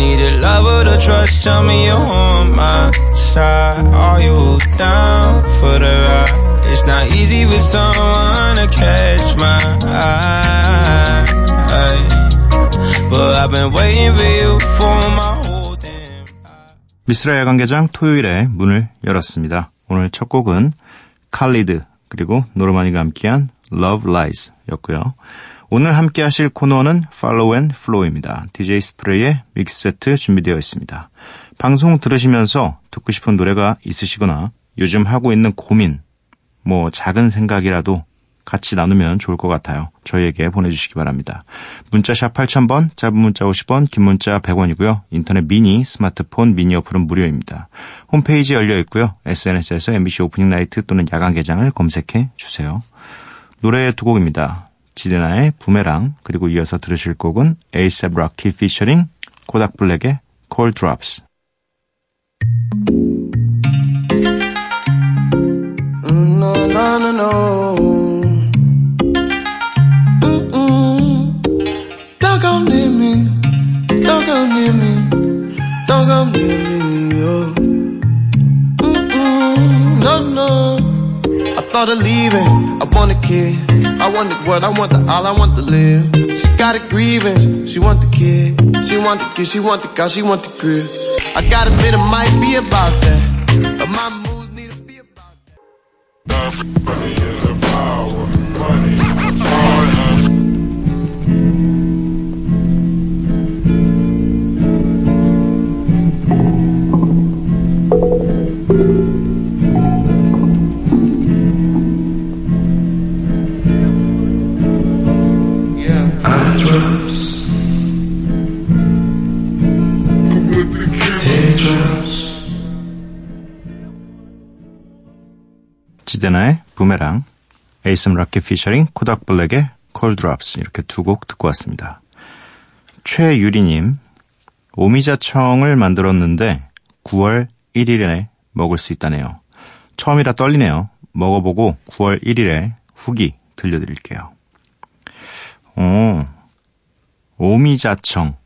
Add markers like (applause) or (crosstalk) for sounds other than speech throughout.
Mm-hmm. Need a lover to trust. Tell me you're on my side. Are you down for the ride? It's not easy for someone to catch my eye. But I've been waiting for you for my whole damn life. 미스라 야간 개장 토요일에 문을 열었습니다. 오늘 첫 곡은 칼리드 그리고 노르마니가 함께한 Love Lies 였고요. 오늘 함께 하실 코너는 Follow and Flow입니다. DJ 스프레이의 믹스 세트 준비되어 있습니다. 방송 들으시면서 듣고 싶은 노래가 있으시거나 요즘 하고 있는 고민, 뭐 작은 생각이라도 같이 나누면 좋을 것 같아요. 저희에게 보내주시기 바랍니다. 문자샵 8000번, 짧은 문자 50원, 긴 문자 100원이고요. 인터넷 미니, 스마트폰 미니 어플은 무료입니다. 홈페이지 열려 있고요. SNS에서 MBC Opening Night 또는 야간 개장을 검색해 주세요. 노래 두 곡입니다. 지데나의 부메랑 그리고 이어서 들으실 곡은 에이셉 락키 피셔링 코닥 블랙의. Oh. No, no. I thought of leaving. I want a kid. I want the what? I want the all. I want to live. She got a grievance. She want the kid. She want the kid. She want the car. She want the crib. I gotta admit it might be about that. But my 부메랑, 에이슴 락키 피셔링 코닥 블랙의 Drops 이렇게 두 곡 듣고 왔습니다. 최유리님, 오미자청을 만들었는데 9월 1일에 먹을 수 있다네요. 처음이라 떨리네요. 먹어보고 9월 1일에 후기 들려드릴게요. 오, 오미자청.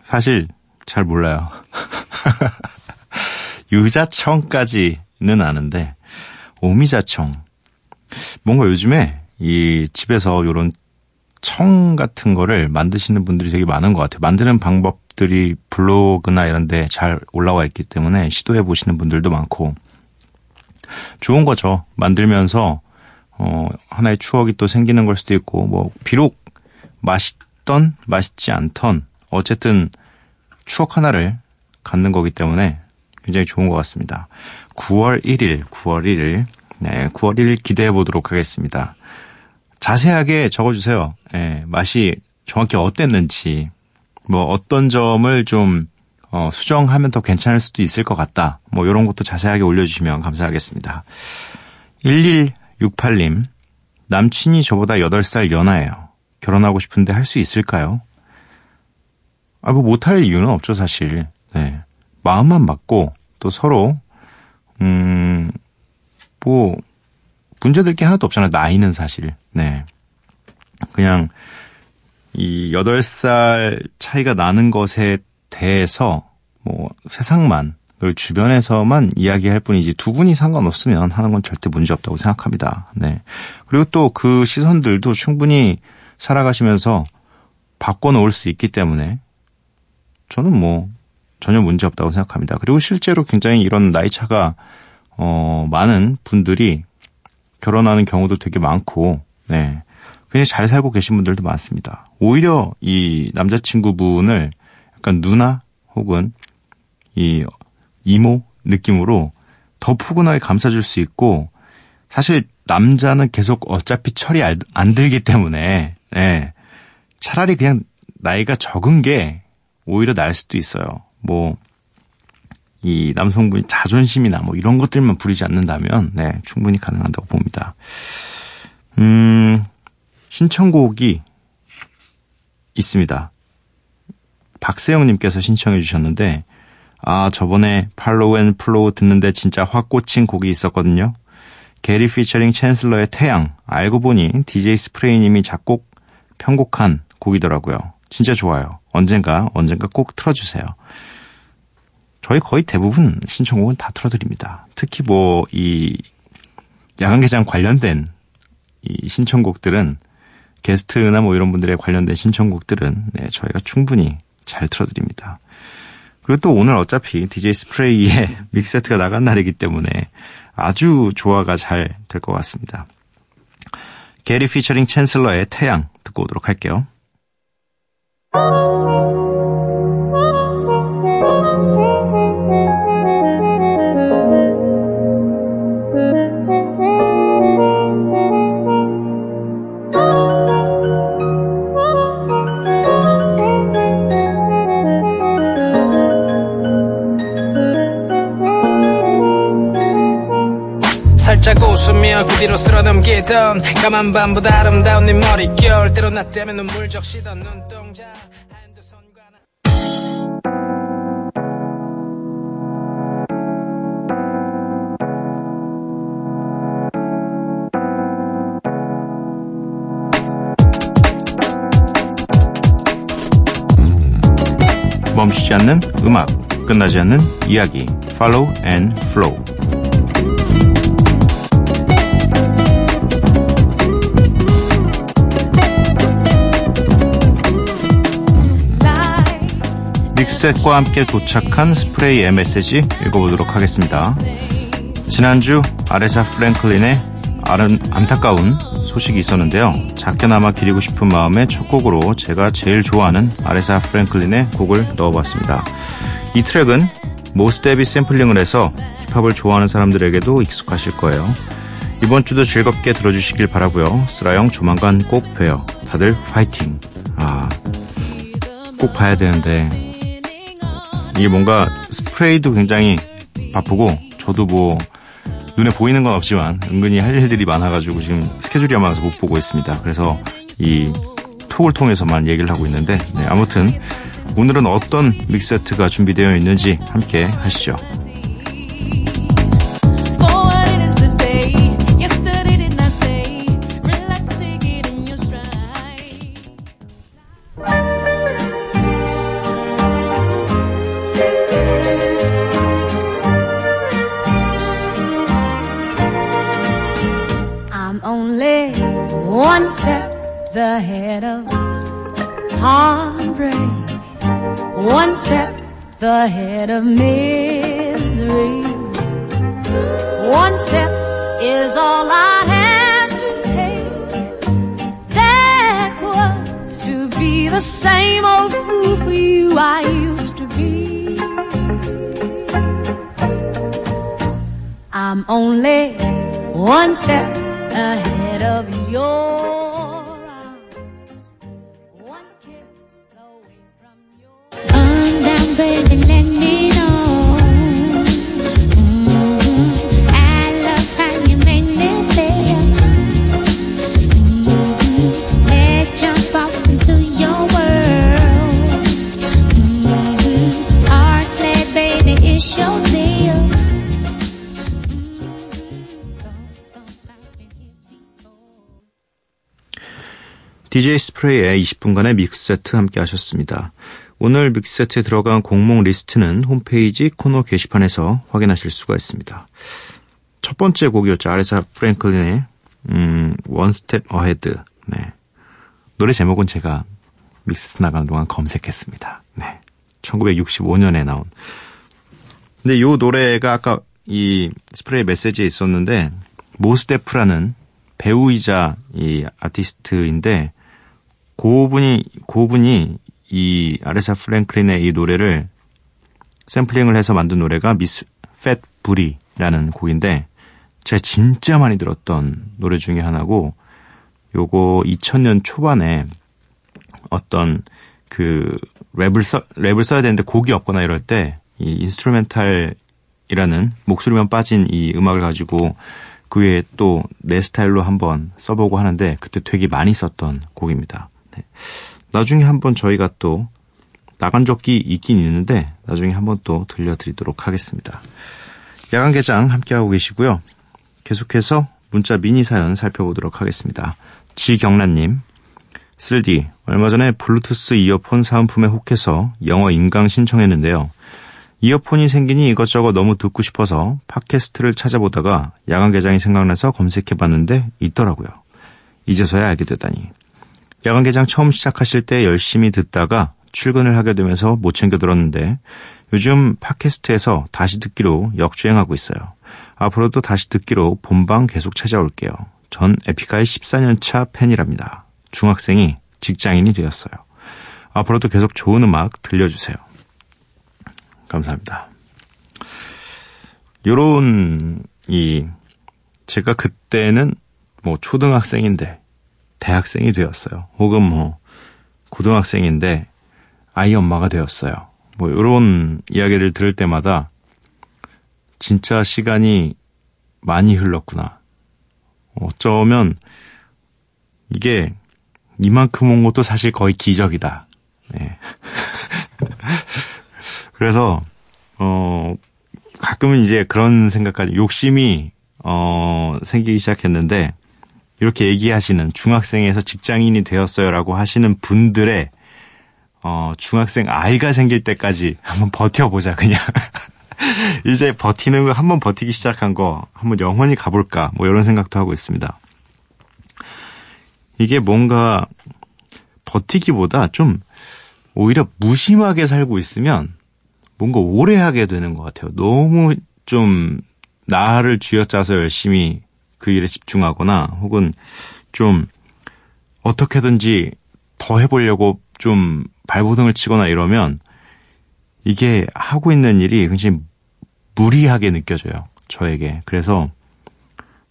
사실 잘 몰라요. (laughs) 유자청까지는 아는데 오미자청. 뭔가 요즘에 이 집에서 요런 청 같은 거를 만드시는 분들이 되게 많은 것 같아요. 만드는 방법들이 블로그나 이런 데 잘 올라와 있기 때문에 시도해 보시는 분들도 많고 좋은 거죠. 만들면서 어 하나의 추억이 또 생기는 걸 수도 있고 뭐 비록 맛있던 맛있지 않던 어쨌든 추억 하나를 갖는 거기 때문에 굉장히 좋은 것 같습니다. 9월 1일, 9월 1일, 네, 9월 1일 기대해 보도록 하겠습니다. 자세하게 적어주세요. 예, 맛이 정확히 어땠는지, 뭐 어떤 점을 좀 어, 수정하면 더 괜찮을 수도 있을 것 같다. 뭐 이런 것도 자세하게 올려주시면 감사하겠습니다. 1168님, 남친이 저보다 8살 연하예요. 결혼하고 싶은데 할 수 있을까요? 아, 뭐 못할 이유는 없죠, 사실. 네. 마음만 맞고 또 서로 음, 뭐 문제될 게 하나도 없잖아요. 나이는 사실. 네. 그냥 이 8살 차이가 나는 것에 대해서 뭐 세상만 그리고 주변에서만 이야기할 뿐이지 두 분이 상관없으면 하는 건 절대 문제 없다고 생각합니다. 네. 그리고 또 그 시선들도 충분히 살아가시면서 바꿔놓을 수 있기 때문에 저는 뭐 전혀 문제 없다고 생각합니다. 그리고 실제로 굉장히 이런 나이 차가 어 많은 분들이 결혼하는 경우도 되게 많고 네. 굉장히 잘 살고 계신 분들도 많습니다. 오히려 이 남자친구분을 약간 누나 혹은 이 이모 느낌으로 더 푸근하게 감싸줄 수 있고 사실 남자는 계속 어차피 철이 안 들기 때문에 네. 차라리 그냥 나이가 적은 게 오히려 나을 수도 있어요. 뭐, 이 남성분이 자존심이나 뭐 이런 것들만 부리지 않는다면, 네, 충분히 가능한다고 봅니다. 음, 신청곡이 있습니다. 박세영님께서 신청해 주셨는데, 아, 저번에 Follow and Flow 듣는데 진짜 확 꽂힌 곡이 있었거든요. 게리 피처링 챈슬러의 태양. 알고 보니 DJ 스프레이님이 작곡, 편곡한 곡이더라고요. 진짜 좋아요. 언젠가, 언젠가 꼭 틀어주세요. 저희 거의 대부분 신청곡은 다 틀어드립니다. 특히 뭐, 이, 야간 개장 관련된 이 신청곡들은 게스트나 뭐 이런 분들의 관련된 신청곡들은 네, 저희가 충분히 잘 틀어드립니다. 그리고 또 오늘 어차피 DJ 스프레이의 (laughs) 믹세트가 나간 날이기 때문에 아주 조화가 잘 될 것 같습니다. 게리 피처링 챈슬러의 태양 듣고 오도록 할게요. 살짝 웃으며 그 뒤로 쓸어 넘기던 까만 밤보다 아름다운 네 머릿결 때로 나 때문에 눈물 적시던 눈동자 멈추지 않는 음악, 끝나지 않는 이야기, Follow and Flow. 믹셋과 함께 도착한 스프레이의 메시지 읽어보도록 하겠습니다. 지난주 아레사 프랭클린의 아른, 안타까운 소식이 있었는데요. 작게나마 기리고 싶은 마음에 첫 곡으로 제가 제일 좋아하는 아레사 프랭클린의 곡을 넣어봤습니다. 이 트랙은 모스데비 샘플링을 해서 힙합을 좋아하는 사람들에게도 익숙하실 거예요. 이번 주도 즐겁게 들어주시길 바라고요. 쓰라형 조만간 꼭 봬요. 다들 파이팅. 아, 꼭 봐야 되는데 이게 뭔가 스프레이도 굉장히 바쁘고 저도 뭐 눈에 보이는 건 없지만 은근히 할 일들이 많아가지고 지금 스케줄이 안 맞아서 못 보고 있습니다. 그래서 이 톡을 통해서만 얘기를 하고 있는데 네, 아무튼 오늘은 어떤 믹세트가 준비되어 있는지 함께 하시죠. Of misery. One step is all I have to take backwards to be the same old fool for you I used to be. I'm only one step ahead of your DJ 스프레이의 20분간의 mix set 함께 하셨습니다. 오늘 mix set에 들어간 곡목 리스트는 홈페이지 코너 게시판에서 확인하실 수가 있습니다. 첫 번째 곡이었죠. 아레사 프랭클린의 음, One Step. 네. 노래 제목은 제가 mix set 나가는 동안 검색했습니다. 네. 1965년에 나온. 근데 이 노래가 아까 이 스프레이 메시지에 있었는데 모스데프라는 배우이자 이 아티스트인데 그분이 그분이 이 아레사 프랭클린의 이 노래를 샘플링을 해서 만든 노래가 Ms. Fat Booty라는 곡인데 제가 진짜 많이 들었던 노래 중에 하나고 요거 2000년 초반에 어떤 그 랩을 써 랩을 써야 되는데 곡이 없거나 이럴 때 이 instrumental이라는 목소리만 빠진 이 음악을 가지고 그 외에 또 내 스타일로 한번 써보고 하는데 그때 되게 많이 썼던 곡입니다. 네. 나중에 한번 저희가 또 나간 적이 있긴 있는데 나중에 한번 또 들려드리도록 하겠습니다. 야간 개장 함께하고 계시고요. 계속해서 문자 미니 사연 살펴보도록 하겠습니다. 지경란님, 쓸디, 얼마 전에 블루투스 이어폰 사은품에 혹해서 영어 인강 신청했는데요. 이어폰이 생기니 이것저것 너무 듣고 싶어서 팟캐스트를 찾아보다가 야간 개장이 생각나서 검색해봤는데 있더라고요. 이제서야 알게 되다니. 야간 개장 처음 시작하실 때 열심히 듣다가 출근을 하게 되면서 못 챙겨 들었는데 요즘 팟캐스트에서 다시 듣기로 역주행하고 있어요. 앞으로도 다시 듣기로 본방 계속 찾아올게요. 전 에피카의 14년차 팬이랍니다. 중학생이 직장인이 되었어요. 앞으로도 계속 좋은 음악 들려주세요. 감사합니다. 요런, 이, 제가 그때는 뭐 초등학생인데 대학생이 되었어요. 혹은 뭐 고등학생인데 아이 엄마가 되었어요. 뭐 요런 이야기를 들을 때마다 진짜 시간이 많이 흘렀구나. 어쩌면 이게 이만큼 온 것도 사실 거의 기적이다. 네. (laughs) 그래서 어 가끔은 이제 그런 생각까지 욕심이 어 생기기 시작했는데 이렇게 얘기하시는 중학생에서 직장인이 되었어요라고 하시는 분들의 어 중학생 아이가 생길 때까지 한번 버텨보자 그냥 (laughs) 이제 버티는 거 한번 버티기 시작한 거 한번 영원히 가볼까 뭐 이런 생각도 하고 있습니다. 이게 뭔가 버티기보다 좀 오히려 무심하게 살고 있으면 뭔가 오래 하게 되는 것 같아요. 너무 좀 나를 쥐어짜서 열심히 그 일에 집중하거나 혹은 좀 어떻게든지 더 해보려고 좀 발버둥을 치거나 이러면 이게 하고 있는 일이 굉장히 무리하게 느껴져요. 저에게. 그래서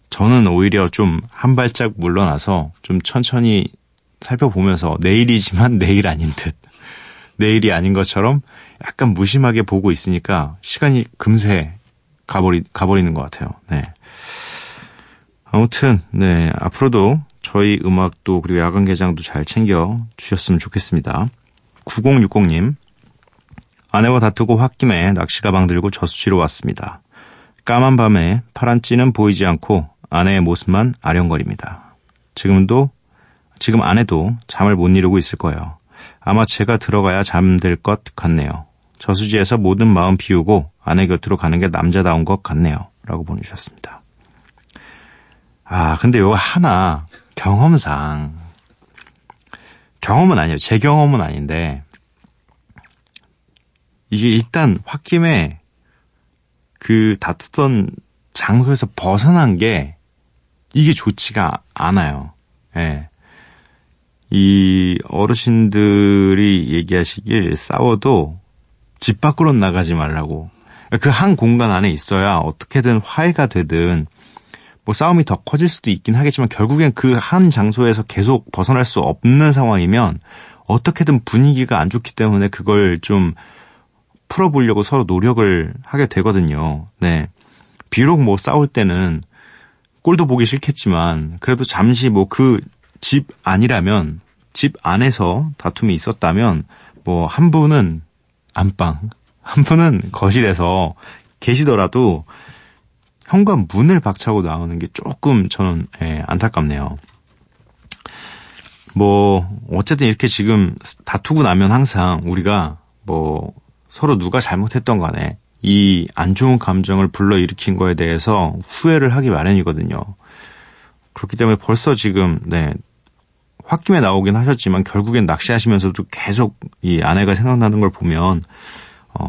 저는 오히려 좀 한 발짝 물러나서 좀 천천히 살펴보면서 내일이지만 (laughs) 내일 아닌 듯. 내일이 아닌 것처럼 약간 무심하게 보고 있으니까 시간이 금세 가버리, 가버리는 것 같아요. 네. 아무튼, 네. 앞으로도 저희 음악도 그리고 야간 개장도 잘 챙겨 주셨으면 좋겠습니다. 9060님. 아내와 다투고 홧김에 낚시 가방 들고 저수지로 왔습니다. 까만 밤에 파란 찌는 보이지 않고 아내의 모습만 아령거립니다. 지금도, 지금 아내도 잠을 못 이루고 있을 거예요. 아마 제가 들어가야 잠들 것 같네요. 저수지에서 모든 마음 비우고 아내 곁으로 가는 게 남자다운 것 같네요. 라고 보내주셨습니다. 아, 근데 이거 하나, 경험상, 경험은 아니에요. 제 경험은 아닌데, 이게 일단 홧김에 그 다투던 장소에서 벗어난 게 이게 좋지가 않아요. 예. 이 어르신들이 얘기하시길 싸워도 집 밖으로 나가지 말라고. 그 한 공간 안에 있어야 어떻게든 화해가 되든 뭐 싸움이 더 커질 수도 있긴 하겠지만 결국엔 그 한 장소에서 계속 벗어날 수 없는 상황이면 어떻게든 분위기가 안 좋기 때문에 그걸 좀 풀어보려고 서로 노력을 하게 되거든요. 네. 비록 뭐 싸울 때는 꼴도 보기 싫겠지만 그래도 잠시 뭐 그 집 아니라면 집 안에서 다툼이 있었다면 뭐 한 분은 안방, 한 분은 거실에서 계시더라도 현관 문을 박차고 나오는 게 조금 저는 예, 안타깝네요. 뭐 어쨌든 이렇게 지금 다투고 나면 항상 우리가 뭐 서로 누가 잘못했던 간에 이 안 좋은 감정을 불러일으킨 거에 대해서 후회를 하기 마련이거든요. 그렇기 때문에 벌써 지금 네 홧김에 나오긴 하셨지만 결국엔 낚시하시면서도 계속 이 아내가 생각나는 걸 보면 어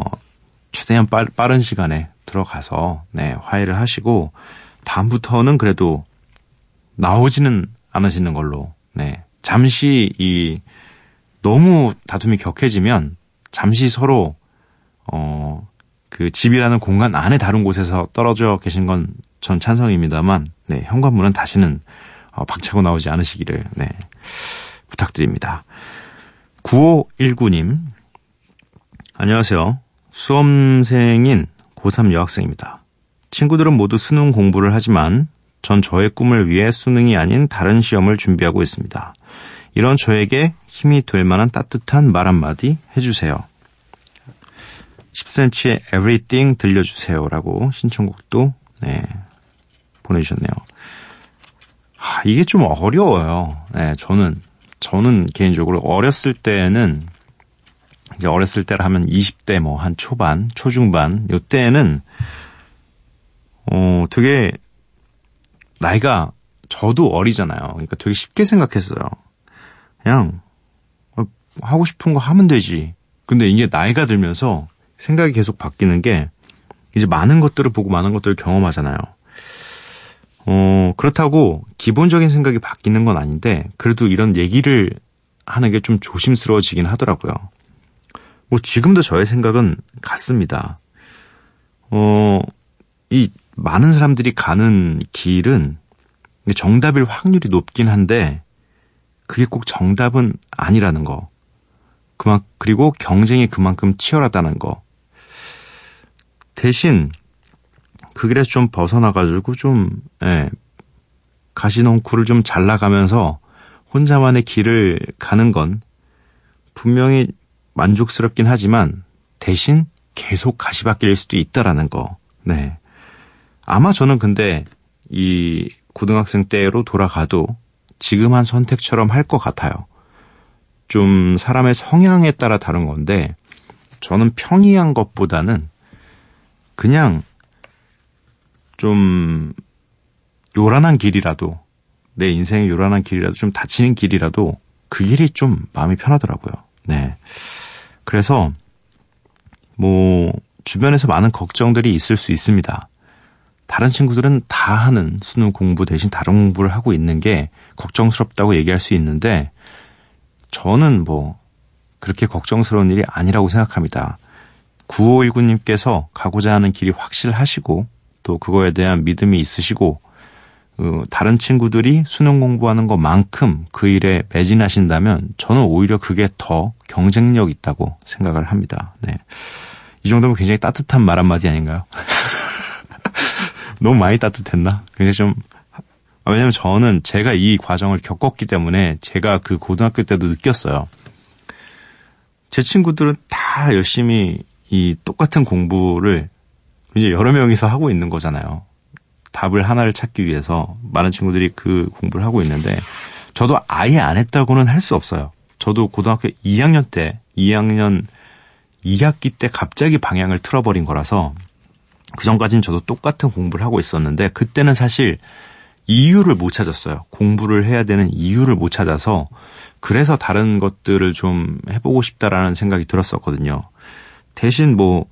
최대한 빠, 빠른 시간에 들어가서 네 화해를 하시고 다음부터는 그래도 나오지는 않으시는 걸로 네 잠시 이 너무 다툼이 격해지면 잠시 서로 어 그 집이라는 공간 안에 다른 곳에서 떨어져 계신 건 전 찬성입니다만 네 현관문은 다시는 어, 박차고 나오지 않으시기를 네 부탁드립니다. 9519님. 안녕하세요. 수험생인 고3 여학생입니다. 친구들은 모두 수능 공부를 하지만 전 저의 꿈을 위해 수능이 아닌 다른 시험을 준비하고 있습니다. 이런 저에게 힘이 될 만한 따뜻한 말 한마디 해주세요. 10cm의 Everything 들려주세요라고 신청곡도 네, 보내주셨네요. 하, 이게 좀 어려워요. 네, 저는 저는 개인적으로 어렸을 때는 이제 어렸을 때라 하면 20대 뭐 한 초반, 초중반 요때는 어 되게 나이가 저도 어리잖아요. 그러니까 되게 쉽게 생각했어요. 그냥 어, 하고 싶은 거 하면 되지. 근데 이게 나이가 들면서 생각이 계속 바뀌는 게 이제 많은 것들을 보고 많은 것들을 경험하잖아요. 어, 그렇다고 기본적인 생각이 바뀌는 건 아닌데 그래도 이런 얘기를 하는 게 좀 조심스러워지긴 하더라고요. 뭐 지금도 저의 생각은 같습니다. 어, 이 많은 사람들이 가는 길은 정답일 확률이 높긴 한데 그게 꼭 정답은 아니라는 거. 그만 그리고 경쟁이 그만큼 치열하다는 거. 대신 그 길에서 좀 벗어나가지고 좀 예, 가시넝쿨을 좀 잘라가면서 혼자만의 길을 가는 건 분명히 만족스럽긴 하지만 대신 계속 가시밭길일 수도 있다라는 거. 네. 아마 저는 근데 이 고등학생 때로 돌아가도 지금 한 선택처럼 할 것 같아요. 좀 사람의 성향에 따라 다른 건데 저는 평이한 것보다는 그냥 좀 요란한 길이라도 내 인생의 요란한 길이라도 좀 다치는 길이라도 그 길이 좀 마음이 편하더라고요. 네. 그래서 뭐 주변에서 많은 걱정들이 있을 수 있습니다. 다른 친구들은 다 하는 수능 공부 대신 다른 공부를 하고 있는 게 걱정스럽다고 얘기할 수 있는데 저는 뭐 그렇게 걱정스러운 일이 아니라고 생각합니다. 9519님께서 가고자 하는 길이 확실하시고 또 그거에 대한 믿음이 있으시고 어, 다른 친구들이 수능 공부하는 것만큼 그 일에 매진하신다면 저는 오히려 그게 더 경쟁력 있다고 생각을 합니다. 네. 이 정도면 굉장히 따뜻한 말 한마디 아닌가요? (laughs) 너무 많이 따뜻했나? 굉장히 좀 왜냐면 저는 제가 이 과정을 겪었기 때문에 제가 그 고등학교 때도 느꼈어요. 제 친구들은 다 열심히 이 똑같은 공부를 이제 여러 명이서 하고 있는 거잖아요. 답을 하나를 찾기 위해서 많은 친구들이 그 공부를 하고 있는데 저도 아예 안 했다고는 할 수 없어요. 저도 고등학교 2학년 때 2학년 2학기 때 갑자기 방향을 틀어버린 거라서 그 전까지는 저도 똑같은 공부를 하고 있었는데 그때는 사실 이유를 못 찾았어요. 공부를 해야 되는 이유를 못 찾아서 그래서 다른 것들을 좀 해보고 싶다라는 생각이 들었었거든요. 대신 뭐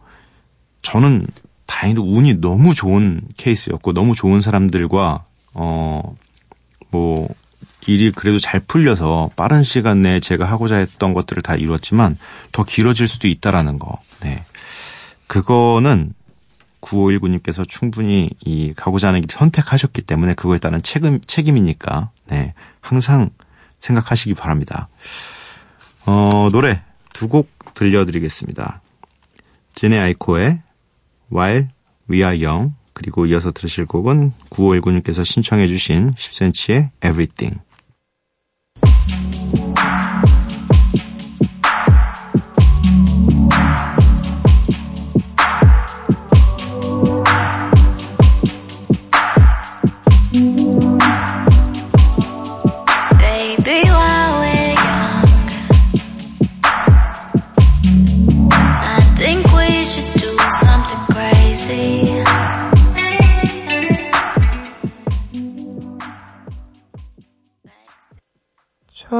저는 다행히도 운이 너무 좋은 케이스였고 너무 좋은 사람들과 어 뭐 일이 그래도 잘 풀려서 빠른 시간 내에 제가 하고자 했던 것들을 다 이뤘지만 더 길어질 수도 있다라는 거. 네. 그거는 9519님께서 충분히 이 가고자 하는 길 선택하셨기 때문에 그거에 따른 책임 책임이니까 네. 항상 생각하시기 바랍니다. 어, 노래 두 곡 들려드리겠습니다. 제네 아이코의 While We Are Young 그리고 이어서 들으실 곡은 9519님께서 신청해 주신 10cm의 Everything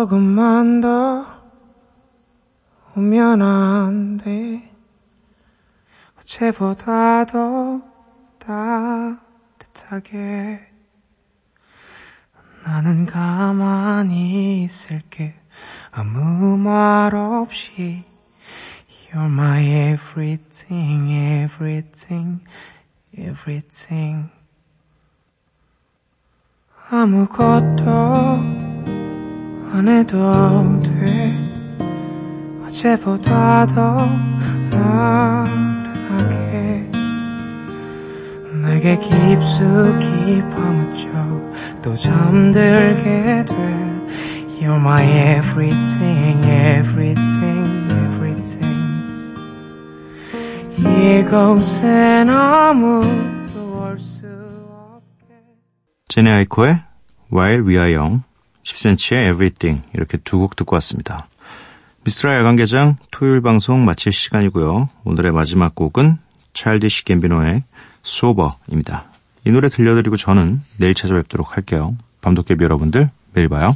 조금만 더 오면 안 돼. 어제보다 더 따뜻하게. 나는 가만히 있을게. 아무 말 없이. You're my everything, everything, everything. 아무것도 안 해도 돼 어제보다 더 나른하게 내게 깊숙이 파묻혀 또 잠들게 돼 You're my everything, everything, everything 이곳엔 아무도 올수 없게 제네 아이코의 While We Are Young, 10cm의 Everything 이렇게 두 곡 듣고 왔습니다. 미스라 야간개장 토요일 방송 마칠 시간이고요. 오늘의 마지막 곡은 차일드시 갬비노의 소버입니다. 이 노래 들려드리고 저는 내일 찾아뵙도록 할게요. 밤도깨비 여러분들 매일 봐요.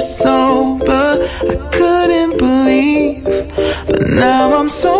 Sober. I couldn't believe, but now I'm so.